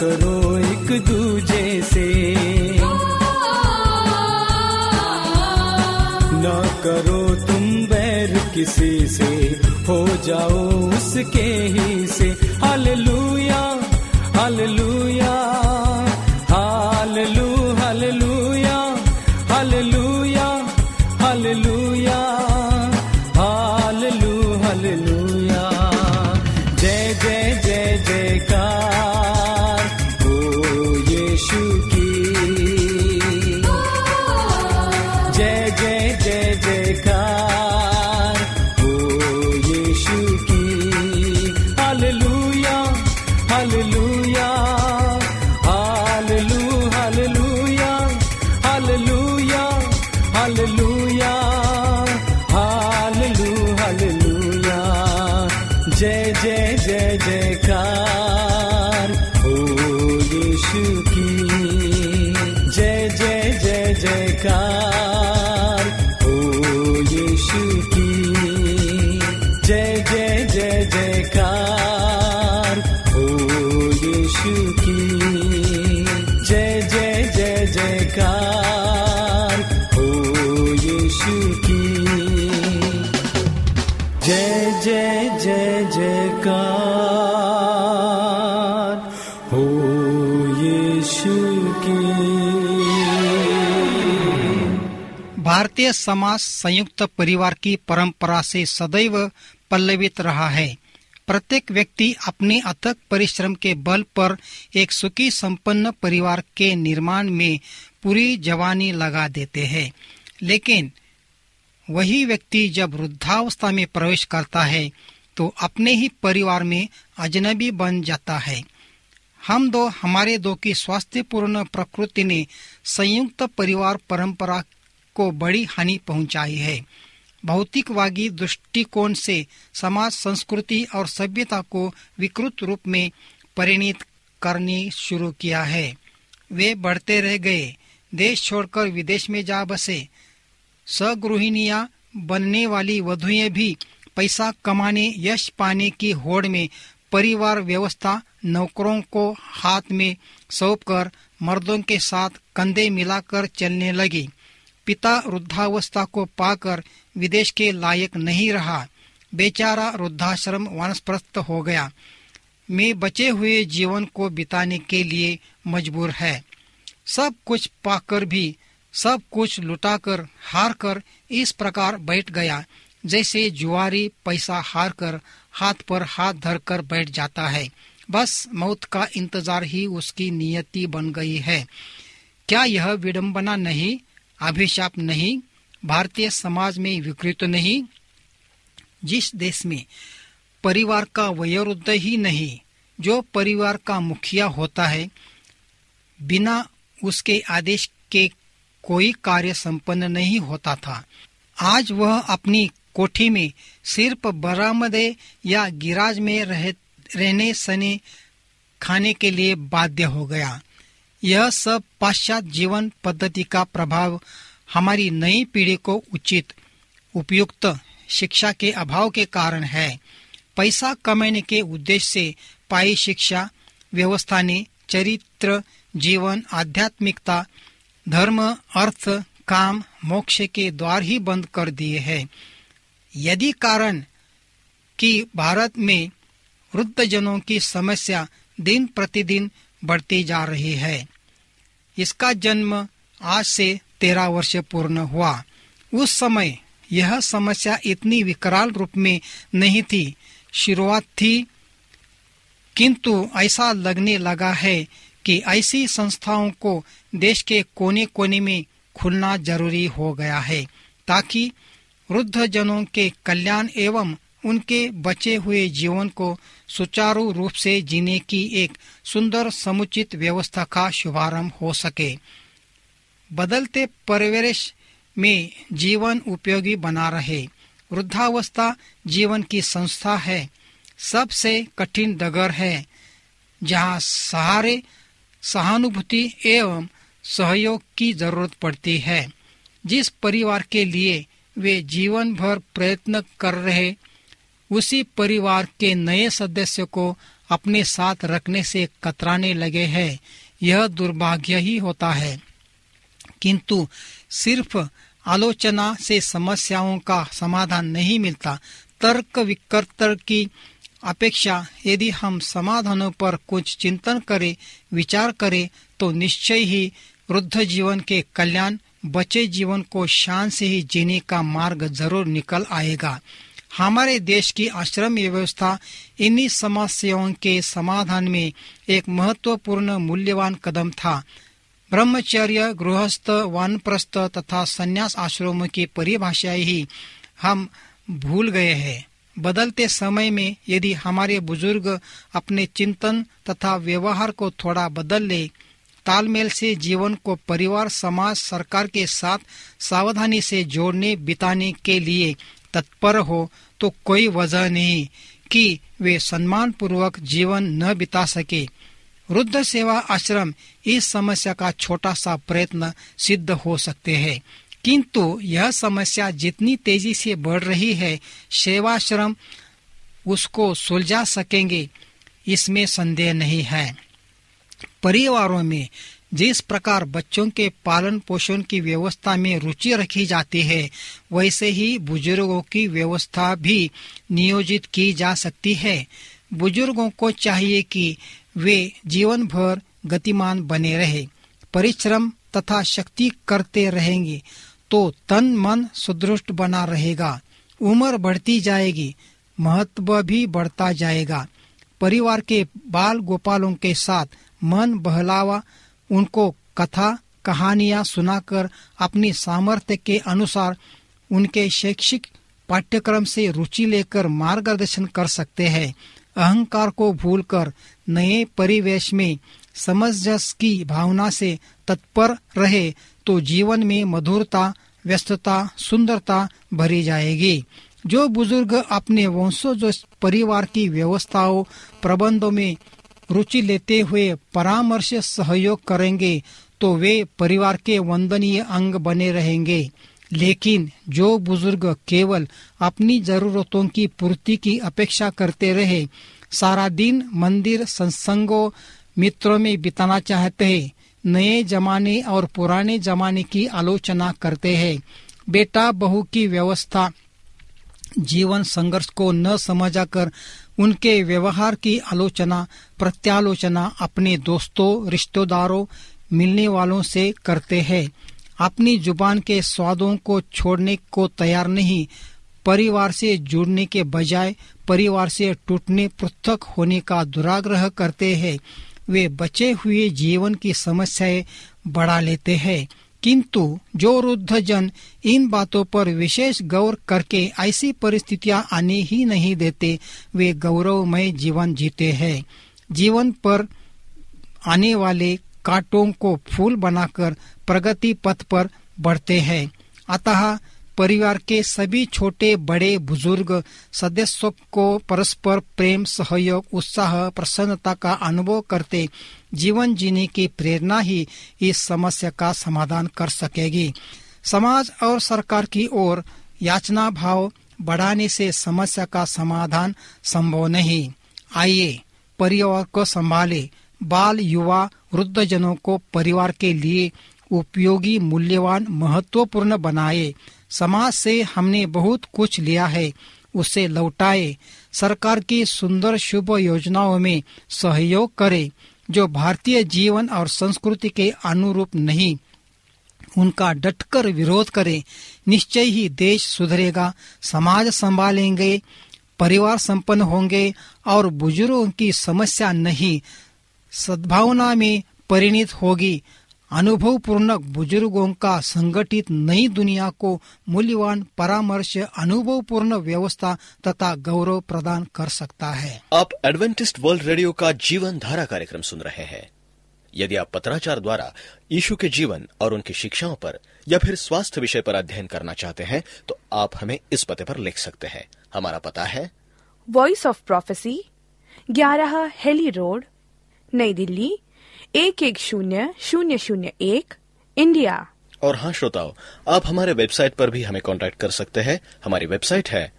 करो एक दूजे से। ना करो तुम बैर किसी से, हो जाओ उसके ही से। Hallelujah hallelujah. भारतीय समाज संयुक्त परिवार की परंपरा से सदैव पल्लवित रहा है। प्रत्येक व्यक्ति अपने अथक परिश्रम के बल पर एक सुखी संपन्न परिवार के निर्माण में पूरी जवानी लगा देते हैं। लेकिन वही व्यक्ति जब वृद्धावस्था में प्रवेश करता है तो अपने ही परिवार में अजनबी बन जाता है। हम दो, हमारे दो की स्वास्थ्यपूर्ण प्रकृति ने संयुक्त परिवार परंपरा को बड़ी हानि पहुंचाई है। भौतिकवादी दृष्टिकोण से समाज, संस्कृति और सभ्यता को विकृत रूप में परिणित करने शुरू किया है। वे बढ़ते रह गए। देश छोड़कर विदेश में जा बसे। सगृहिणिया बनने वाली वधुएँ भी पैसा कमाने, यश पाने की होड़ में परिवार व्यवस्था नौकरों को हाथ में सौंप कर मर्दों के साथ कंधे मिलाकर चलने लगी। पिता वृद्धावस्था को पाकर विदेश के लायक नहीं रहा। बेचारा वृद्धाश्रम वनस्प्रस्थ हो गया। में बचे हुए जीवन को बिताने के लिए मजबूर है। सब कुछ पाकर भी, सब कुछ लुटाकर हार कर इस प्रकार बैठ गया, जैसे जुआरी पैसा हार कर हाथ पर हाथ धरकर बैठ जाता है। बस मौत का इंतज़ार ही उसकी नियति बन गई है। क्या यह विडंबना नहीं? अभिशाप नहीं भारतीय समाज में विकृत नहीं जिस देश में परिवार का वयोवृद्ध ही नहीं जो परिवार का मुखिया होता है बिना उसके आदेश के कोई कार्य संपन्न नहीं होता था। आज वह अपनी कोठी में सिर्फ़ बरामदे या गिराज में रह, रहने सने खाने के लिए बाध्य हो गया। यह सब पाश्चात जीवन पद्धति का प्रभाव हमारी नई पीढ़ी को उचित, उपयुक्त शिक्षा के अभाव के कारण है। पैसा कमाने के उद्देश्य से पाई शिक्षा, व्यवस्था ने चरित्र, जीवन, आध्यात्मिकता, धर्म, अर्थ, काम, मोक्ष के द्वार ही बंद कर दिए हैं। यदि कारण कि भारत में वृद्ध जनों की समस्या दिन प्रतिदिन बढ़ती जा रही है इसका जन्म आज से तेरह वर्ष पूर्ण हुआ। उस समय यह समस्या इतनी विकराल रूप में नहीं थी। शुरुआत थी, किंतु ऐसा लगने लगा है कि ऐसी संस्थाओं को देश के कोने कोने में खुलना ज़रूरी हो गया है, ताकि वृद्ध जनों के कल्याण एवं उनके बचे हुए जीवन को सुचारू रूप से जीने की एक सुंदर समुचित व्यवस्था का शुभारंभ हो सके। बदलते परिवेश में जीवन उपयोगी बना रहे। वृद्धावस्था जीवन की संस्था है। सबसे कठिन डगर है, जहाँ सहारे, सहानुभूति एवं सहयोग की ज़रूरत पड़ती है। जिस परिवार के लिए वे जीवन भर प्रयत्न कर रहे उसी परिवार के नए सदस्य को अपने साथ रखने से कतराने लगे हैं। यह दुर्भाग्य ही होता है। किंतु सिर्फ़ आलोचना से समस्याओं का समाधान नहीं मिलता। तर्क विकर्त की अपेक्षा यदि हम समाधानों पर कुछ चिंतन करें, विचार करें तो निश्चय ही वृद्ध जीवन के कल्याण, बचे जीवन को शान से ही जीने का मार्ग ज़रूर निकल आएगा। हमारे देश की आश्रम व्यवस्था इन्हीं समस्याओं के समाधान में एक महत्वपूर्ण मूल्यवान कदम था। ब्रह्मचर्य, गृहस्थ, वानप्रस्थ तथा संन्यास आश्रमों की परिभाषा ही हम भूल गए हैं। बदलते समय में यदि हमारे बुज़ुर्ग अपने चिंतन तथा व्यवहार को थोड़ा बदल ले, तालमेल से जीवन को परिवार, समाज, सरकार के साथ सावधानी से जोड़ने, बिताने के लिए तत्पर हो तो कोई वजह नहीं कि वे सम्मान पूर्वक जीवन न बिता सके। वृद्ध सेवा आश्रम इस समस्या का छोटा सा प्रयत्न सिद्ध हो सकते हैं। किंतु यह समस्या जितनी तेज़ी से बढ़ रही है, सेवाश्रम उसको सुलझा सकेंगे, इसमें संदेह नहीं है। परिवारों में जिस प्रकार बच्चों के पालन पोषण की व्यवस्था में रुचि रखी जाती है, वैसे ही बुज़ुर्गों की व्यवस्था भी नियोजित की जा सकती है। बुज़ुर्गों को चाहिए कि वे जीवन भर गतिमान बने रहे, परिश्रम तथा शक्ति करते रहेंगे तो तन मन सुदृष्ट बना रहेगा, उम्र बढ़ती जाएगी, महत्व भी बढ़ता जाएगा। परिवार के बाल गोपालों के साथ मन बहलावा उनको कथा, कहानियाँ सुनाकर अपनी सामर्थ्य के अनुसार उनके शैक्षिक पाठ्यक्रम से रुचि लेकर मार्गदर्शन कर सकते हैं। अहंकार को भूलकर नए परिवेश में समंजस की भावना से तत्पर रहे तो जीवन में मधुरता, व्यस्तता, सुंदरता भरी जाएगी। जो बुज़ुर्ग अपने वंशज, परिवार की व्यवस्थाओं, प्रबंधों में रुचि लेते हुए परामर्श सहयोग करेंगे तो वे परिवार के वंदनीय अंग बने रहेंगे। लेकिन जो बुज़ुर्ग केवल अपनी जरूरतों की पूर्ति की अपेक्षा करते रहे, सारा दिन मंदिर संसंगों, मित्रों में बिताना चाहते हैं, नए जमाने और पुराने जमाने की आलोचना करते हैं। बेटा बहू की व्यवस्था, जीवन संघर्ष को न समझा कर उनके व्यवहार की आलोचना, प्रत्यालोचना अपने दोस्तों, रिश्तेदारों, मिलने वालों से करते हैं। अपनी ज़ुबान के स्वादों को छोड़ने को तैयार नहीं, परिवार से जुड़ने के बजाय परिवार से टूटने, पृथक होने का दुराग्रह करते हैं। वे बचे हुए जीवन की समस्याएँ बढ़ा लेते हैं। किंतु जो वृद्ध जन इन बातों पर विशेष गौर करके ऐसी परिस्थितियाँ आने ही नहीं देते, वे गौरवमय जीवन जीते हैं। जीवन पर आने वाले कांटों को फूल बनाकर प्रगति पथ पर बढ़ते हैं। अतः परिवार के सभी छोटे, बड़े, बुज़ुर्ग सदस्यों को परस्पर प्रेम, सहयोग, उत्साह, प्रसन्नता का अनुभव करते जीवन जीने की प्रेरणा ही इस समस्या का समाधान कर सकेगी। समाज और सरकार की ओर याचना भाव बढ़ाने से समस्या का समाधान संभव नहीं। आइए परिवार को संभाले। बाल, युवा वृद्ध जनों को परिवार के लिए उपयोगी, मूल्यवान, महत्वपूर्ण बनाए। समाज से हमने बहुत कुछ लिया है, उसे लौटाए। सरकार की सुंदर शुभ योजनाओं में सहयोग करे, जो भारतीय जीवन और संस्कृति के अनुरूप नहीं, उनका डटकर विरोध करे। निश्चय ही देश सुधरेगा, समाज संभालेंगे, परिवार संपन्न होंगे और बुज़ुर्गों की समस्या नहीं, सद्भावना में परिणित होगी। अनुभवपूर्ण बुज़ुर्गों का संगठित नई दुनिया को मूल्यवान परामर्श अनुभवपूर्ण व्यवस्था तथा गौरव प्रदान कर सकता है। आप एडवेंटिस्ट वर्ल्ड रेडियो का जीवन धारा कार्यक्रम सुन रहे हैं। यदि आप पत्राचार द्वारा यीशु के जीवन और उनकी शिक्षाओं पर या फिर स्वास्थ्य विषय पर अध्ययन करना चाहते हैं तो आप हमें इस पते पर लिख सकते हैं। हमारा पता है वॉइस ऑफ़ प्रोफेसी ग्यारह हेली रोड नई दिल्ली एक एक शून्य शून्य शून्य एक इंडिया। और हाँ श्रोताओ, आप हमारे वेबसाइट पर भी हमें कांटेक्ट कर सकते हैं। हमारी वेबसाइट है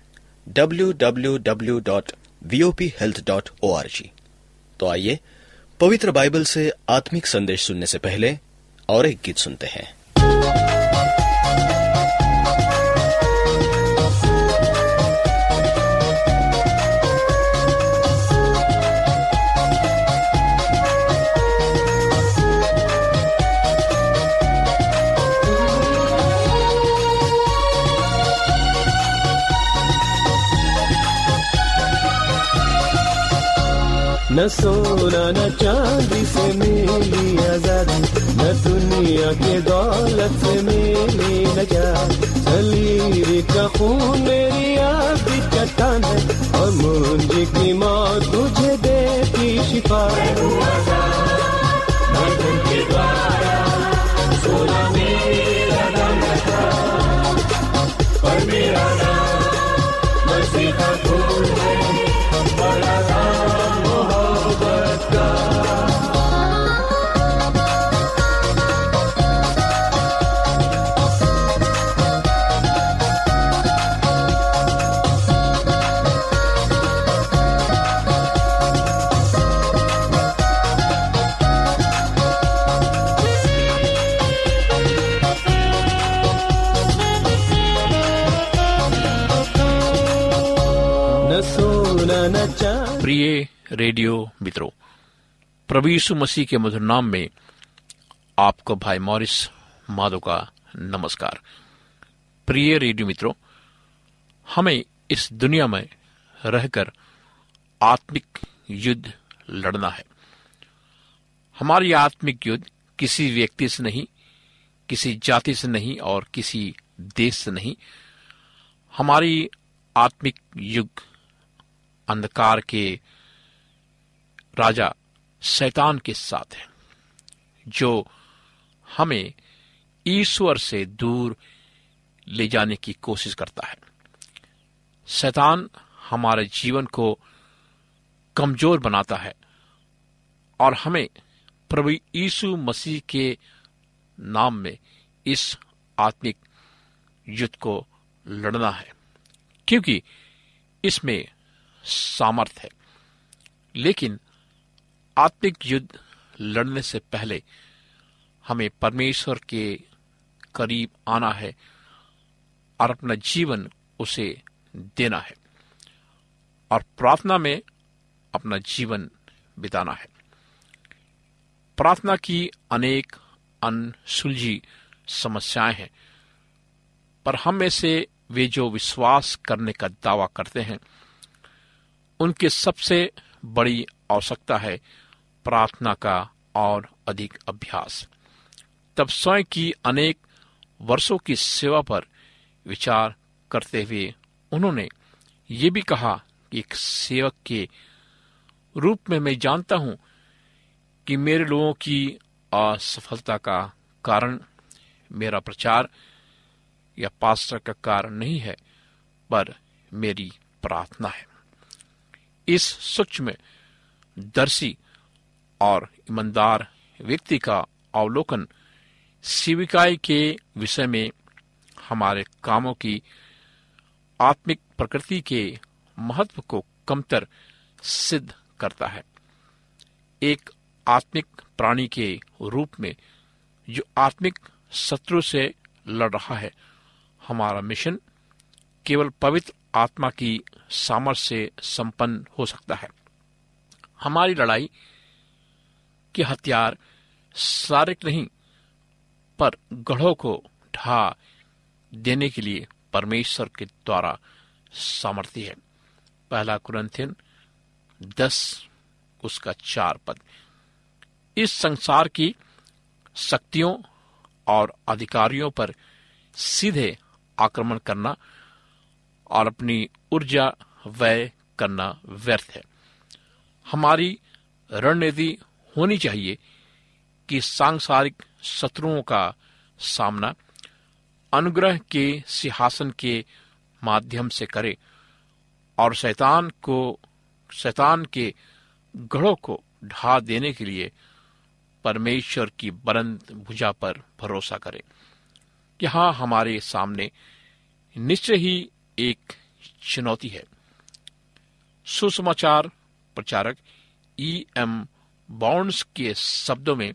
www.vophealth.org तो आइए, पवित्र बाइबल से आत्मिक संदेश सुनने से पहले और एक गीत सुनते हैं। न सोना, न चांदी से मिली आज़ादी, न दुनिया के दौलत से मिली नजात। सलीर का खून मेरी आदि चट्टान है, और मुझे की मौत तुझे देती शिफा रेडियो मित्रों, प्रभु यीशु मसीह के मधुर नाम में आपको भाई मॉरिस माधो का नमस्कार। प्रिय रेडियो मित्रों, हमें इस दुनिया में रहकर आत्मिक युद्ध लड़ना है। हमारी आत्मिक युद्ध किसी व्यक्ति से नहीं, किसी जाति से नहीं और किसी देश से नहीं। हमारी आत्मिक युग अंधकार के राजा शैतान के साथ है, जो हमें ईश्वर से दूर ले जाने की कोशिश करता है। शैतान हमारे जीवन को कमज़ोर बनाता है और हमें प्रभु यीशु मसीह के नाम में इस आत्मिक युद्ध को लड़ना है, क्योंकि इसमें सामर्थ है। लेकिन आत्मिक युद्ध लड़ने से पहले हमें परमेश्वर के करीब आना है और अपना जीवन उसे देना है और प्रार्थना में अपना जीवन बिताना है। प्रार्थना की अनेक अनसुलझी समस्याएँ हैं, पर हम में से वे जो विश्वास करने का दावा करते हैं, उनके सबसे बड़ी आवश्यकता है प्रार्थना का और अधिक अभ्यास। तब स्वयं की अनेक वर्षों की सेवा पर विचार करते हुए उन्होंने ये भी कहा कि एक सेवक के रूप में मैं जानता हूँ कि मेरे लोगों की असफलता का कारण मेरा प्रचार या पास्टर का कारण नहीं है, पर मेरी प्रार्थना है। इस सूक्ष्म दर्शी और ईमानदार व्यक्ति का अवलोकन शिविकाई के विषय में हमारे कामों की आत्मिक प्रकृति के महत्व को कमतर सिद्ध करता है। एक आत्मिक प्राणी के रूप में जो आत्मिक शत्रु से लड़ रहा है, हमारा मिशन केवल पवित्र आत्मा की सामर्थ्य से संपन्न हो सकता है। हमारी लड़ाई के हथियार शारीरिक नहीं, पर गढ़ों को ढा देने के लिए परमेश्वर के द्वारा सामर्थ्य है। पहला कुरंथियन दस, उसका चार पद। इस संसार की शक्तियों और अधिकारियों पर सीधे आक्रमण करना और अपनी ऊर्जा व्यय करना व्यर्थ है। हमारी रणनीति होनी चाहिए कि सांसारिक शत्रुओं का सामना अनुग्रह के सिंहासन के माध्यम से करे और शैतान को, शैतान के गढ़ों को ढा देने के लिए परमेश्वर की बुलंद भुजा पर भरोसा करे। यहाँ हमारे सामने निश्चय ही एक चुनौती है। सुसमाचार प्रचारक ई एम बॉन्ड्स के शब्दों में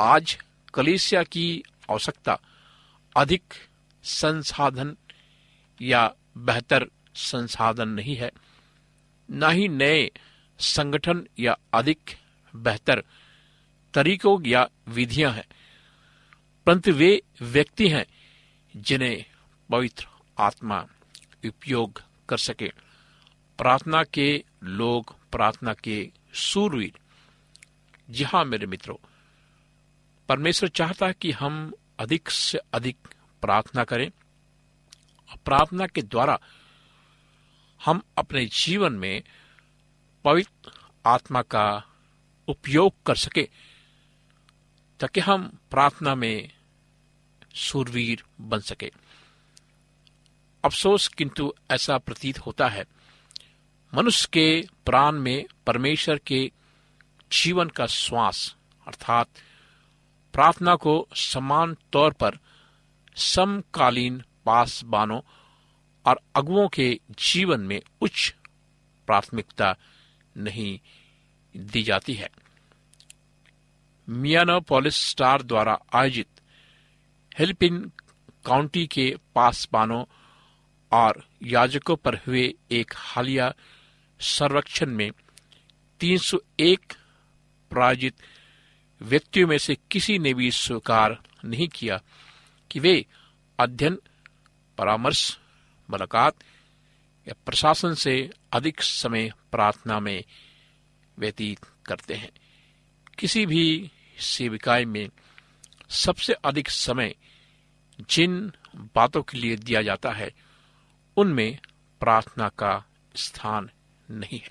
आज कलेसिया की आवश्यकता, अधिक संसाधन या बेहतर संसाधन नहीं है। न ही नए संगठन या अधिक बेहतर तरीकों या विधियाँ हैं, परंतु वे व्यक्ति हैं जिन्हें पवित्र आत्मा उपयोग कर सके। प्रार्थना के लोग प्रार्थना के सूरवीर जी हाँ मेरे मित्रों, परमेश्वर चाहता है कि हम अधिक से अधिक प्रार्थना करें। प्रार्थना के द्वारा हम अपने जीवन में पवित्र आत्मा का उपयोग कर सके, ताकि हम प्रार्थना में सूरवीर बन सके। अफसोस किंतु ऐसा प्रतीत होता है, मनुष्य के प्राण में परमेश्वर के जीवन का श्वास, अर्थात प्रार्थना को समान तौर पर समकालीन पासबानों और अगुओं के जीवन में उच्च प्राथमिकता नहीं दी जाती है। मियानोपोलिस स्टार द्वारा आयोजित हेल्पिन काउंटी के पासबानों और याजकों पर हुए एक हालिया सर्वेक्षण में 301 प्रायोजित व्यक्तियों में से किसी ने भी स्वीकार नहीं किया कि वे अध्ययन, परामर्श, मुलाकात या प्रशासन से अधिक समय प्रार्थना में व्यतीत करते हैं। किसी भी सेविकाई में सबसे अधिक समय जिन बातों के लिए दिया जाता है, उनमें प्रार्थना का स्थान नहीं है।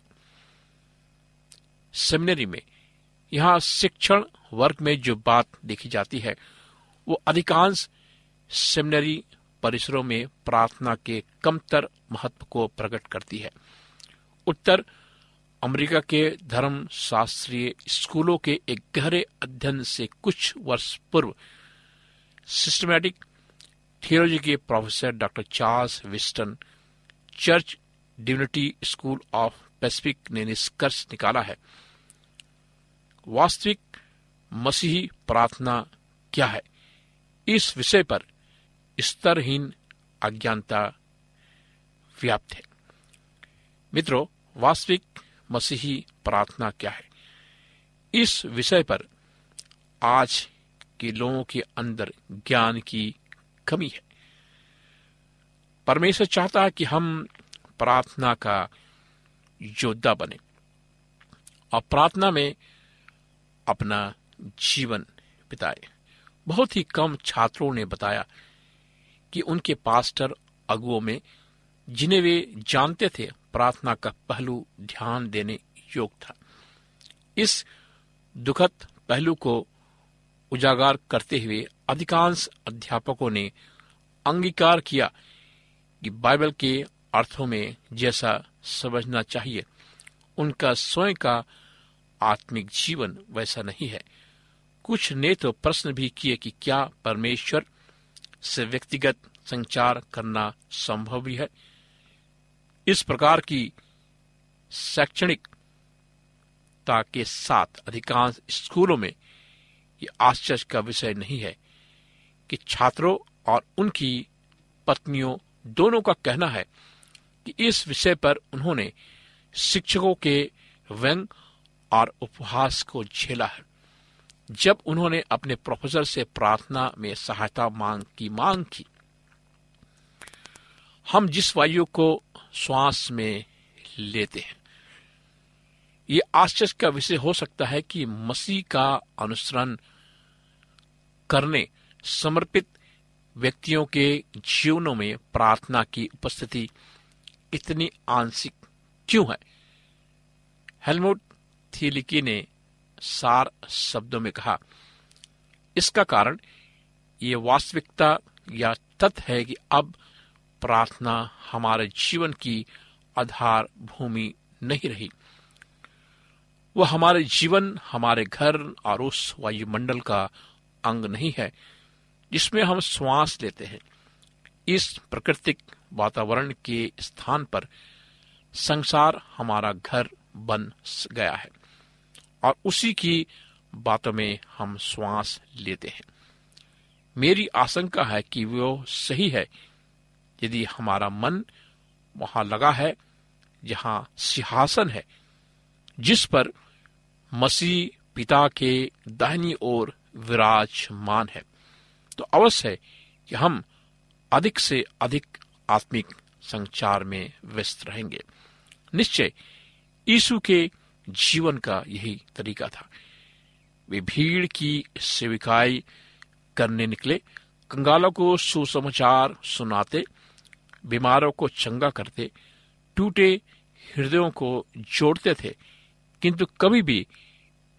सेमिनरी में यहाँ शिक्षण वर्ग में जो बात देखी जाती है, वो अधिकांश सेमिनरी परिसरों में प्रार्थना के कमतर महत्व को प्रकट करती है। उत्तर अमेरिका के धर्म शास्त्रीय स्कूलों के एक गहरे अध्ययन से कुछ वर्ष पूर्व सिस्टमैटिक थियोलॉजी के professor doctor Charles Whiston church divinity school of Pacific ने निष्कर्ष निकाला है। वास्तविक मसीही प्रार्थना क्या है? इस विषय पर स्तरहीन अज्ञानता व्याप्त है। मित्रों, वास्तविक मसीही प्रार्थना क्या है? इस विषय पर आज के लोगों के अंदर ज्ञान की कमी है। परमेश्वर चाहता है कि हम प्रार्थना का योद्धा बने। और प्रार्थना में अपना जीवन बिताए। बहुत ही कम छात्रों ने बताया कि उनके पास्टर अगुओं में जिन्हें वे जानते थे, प्रार्थना का पहलू ध्यान देने योग था। इस दुखद पहलू को उजागर करते हुए अधिकांश अध्यापकों ने अंगीकार किया कि बाइबल के अर्थों में जैसा समझना चाहिए, उनका स्वयं का आत्मिक जीवन वैसा नहीं है। कुछ ने तो प्रश्न भी किए कि क्या परमेश्वर से व्यक्तिगत संचार करना संभव भी है? इस प्रकार की शैक्षणिकता के साथ अधिकांश स्कूलों में ये आश्चर्य का विषय नहीं है कि छात्रों और उनकी पत्नियों दोनों का कहना है कि इस विषय पर उन्होंने शिक्षकों के व्यंग और उपहास को झेला है। जब उन्होंने अपने प्रोफेसर से प्रार्थना में सहायता मांग की मांग की, हम जिस वायु को श्वास में लेते हैं, ये आश्चर्य का विषय हो सकता है कि मसीह का अनुसरण करने समर्पित व्यक्तियों के जीवनों में प्रार्थना की उपस्थिति इतनी आंशिक क्यों है? हेलमुट थीलिकी ने सार शब्दों में कहा, इसका कारण ये वास्तविकता या तथ्य है कि अब प्रार्थना हमारे जीवन की आधार भूमि नहीं रही। वह हमारे जीवन, हमारे घर और उस वायुमंडल का अंग नहीं है, जिसमें हम श्वास लेते हैं। इस प्राकृतिक वातावरण के स्थान पर संसार हमारा घर बन गया है। और उसी की बातों में हम श्वास लेते हैं। मेरी आशंका है कि वो सही है। यदि हमारा मन वहाँ लगा है, जहाँ सिंहासन है, जिस पर मसीह पिता के दाहिनी ओर विराजमान है तो अवश्य है कि हम अधिक से अधिक आत्मिक संचार में व्यस्त रहेंगे। निश्चय, यीशु के जीवन का यही तरीका था। वे भीड़ की सेविकाई करने निकले, कंगालों को सुसमाचार सुनाते, बीमारों को चंगा करते, टूटे हृदयों को जोड़ते थे, किंतु कभी भी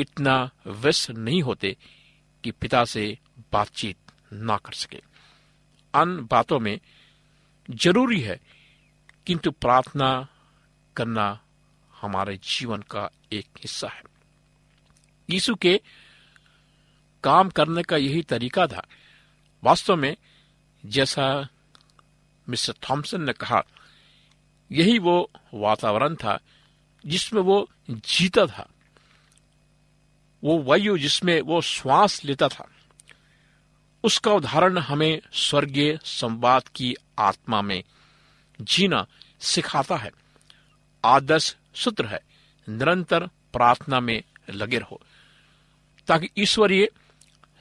इतना व्यस्त नहीं होते कि पिता से बातचीत ना कर सके। अन्य बातों में ज़रूरी है, किंतु प्रार्थना करना हमारे जीवन का एक हिस्सा है। यीशु के काम करने का यही तरीका था। वास्तव में जैसा मिस्टर थॉमसन ने कहा, यही वो वातावरण था जिसमें वो जीता था। वो वायु जिसमें वो श्वास लेता था। उसका उदाहरण हमें स्वर्गीय संवाद की आत्मा में जीना सिखाता है। आदर्श सूत्र है, निरंतर प्रार्थना में लगे रहो। ताकि ईश्वरीय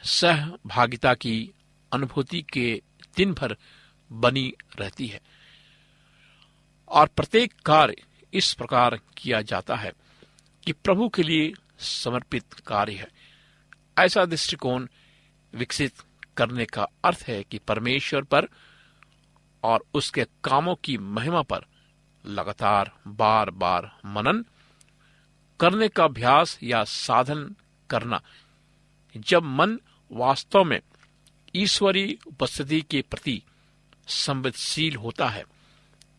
सहभागिता की अनुभूति के दिन भर बनी रहती है। और प्रत्येक कार्य इस प्रकार किया जाता है कि प्रभु के लिए समर्पित कार्य है। ऐसा दृष्टिकोण विकसित करने का अर्थ है कि परमेश्वर पर और उसके कामों की महिमा पर लगातार बार बार मनन, करने का अभ्यास या साधन करना। जब मन वास्तव में ईश्वरीय उपस्थिति के प्रति संवेदनशील होता है,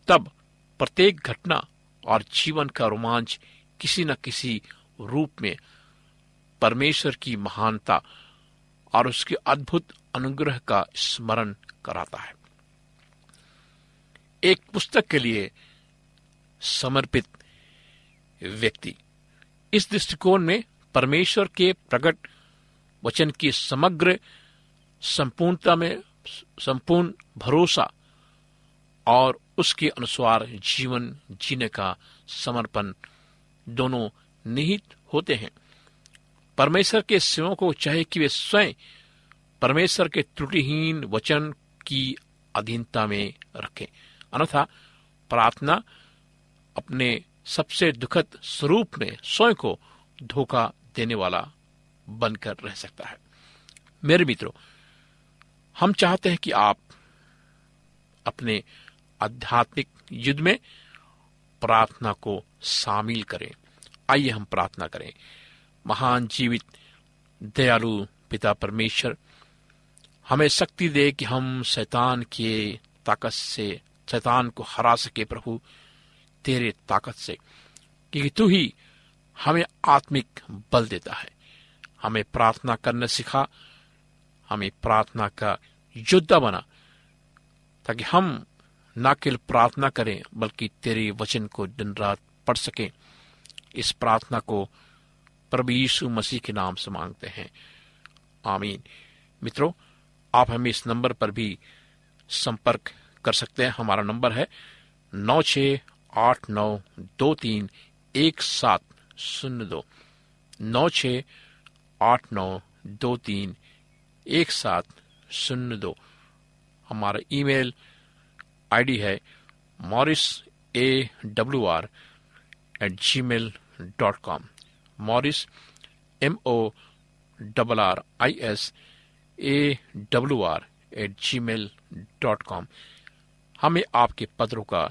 तब प्रत्येक घटना और जीवन का रोमांच किसी न किसी रूप में परमेश्वर की महानता और उसके अद्भुत अनुग्रह का स्मरण कराता है। एक पुस्तक के लिए समर्पित व्यक्ति। इस दृष्टिकोण में परमेश्वर के प्रकट वचन की समग्र, संपूर्णता में संपूर्ण भरोसा और उसके अनुसार जीवन जीने का समर्पण दोनों निहित होते हैं। परमेश्वर के सेवों को चाहे कि वे स्वयं परमेश्वर के त्रुटिहीन वचन की अधीनता में रखें। अन्यथा प्रार्थना अपने सबसे दुखद स्वरूप में स्वयं को धोखा देने वाला बनकर रह सकता है। मेरे मित्रों, हम चाहते हैं कि आप अपने आध्यात्मिक युद्ध में प्रार्थना को शामिल करें। आइए हम प्रार्थना करें। महान जीवित, दयालु पिता परमेश्वर, हमें शक्ति दे कि हम शैतान के ताकत से, शैतान को हरा सके प्रभु। तेरे ताकत से क्योंकि तू ही हमें आत्मिक बल देता है। हमें प्रार्थना करना सिखा, हमें प्रार्थना का योद्धा बना, ताकि हम न केवल प्रार्थना करें, बल्कि तेरे वचन को दिन रात पढ़ सकें। इस प्रार्थना को प्रभु यीशु मसीह के नाम से मांगते हैं। आमीन। मित्रों, आप हमें इस नंबर पर भी संपर्क कर सकते हैं। हमारा नंबर है नौ छ आठ नौ दो तीन एक सात शून्य दो। नौ छ आठ नौ दो तीन एक सात शून्य दो। हमारा ईमेल आईडी है Morris A W R at Gmail dot com. Morris M O double R I S A W R at Gmail dot com. हमें आपके पत्रों का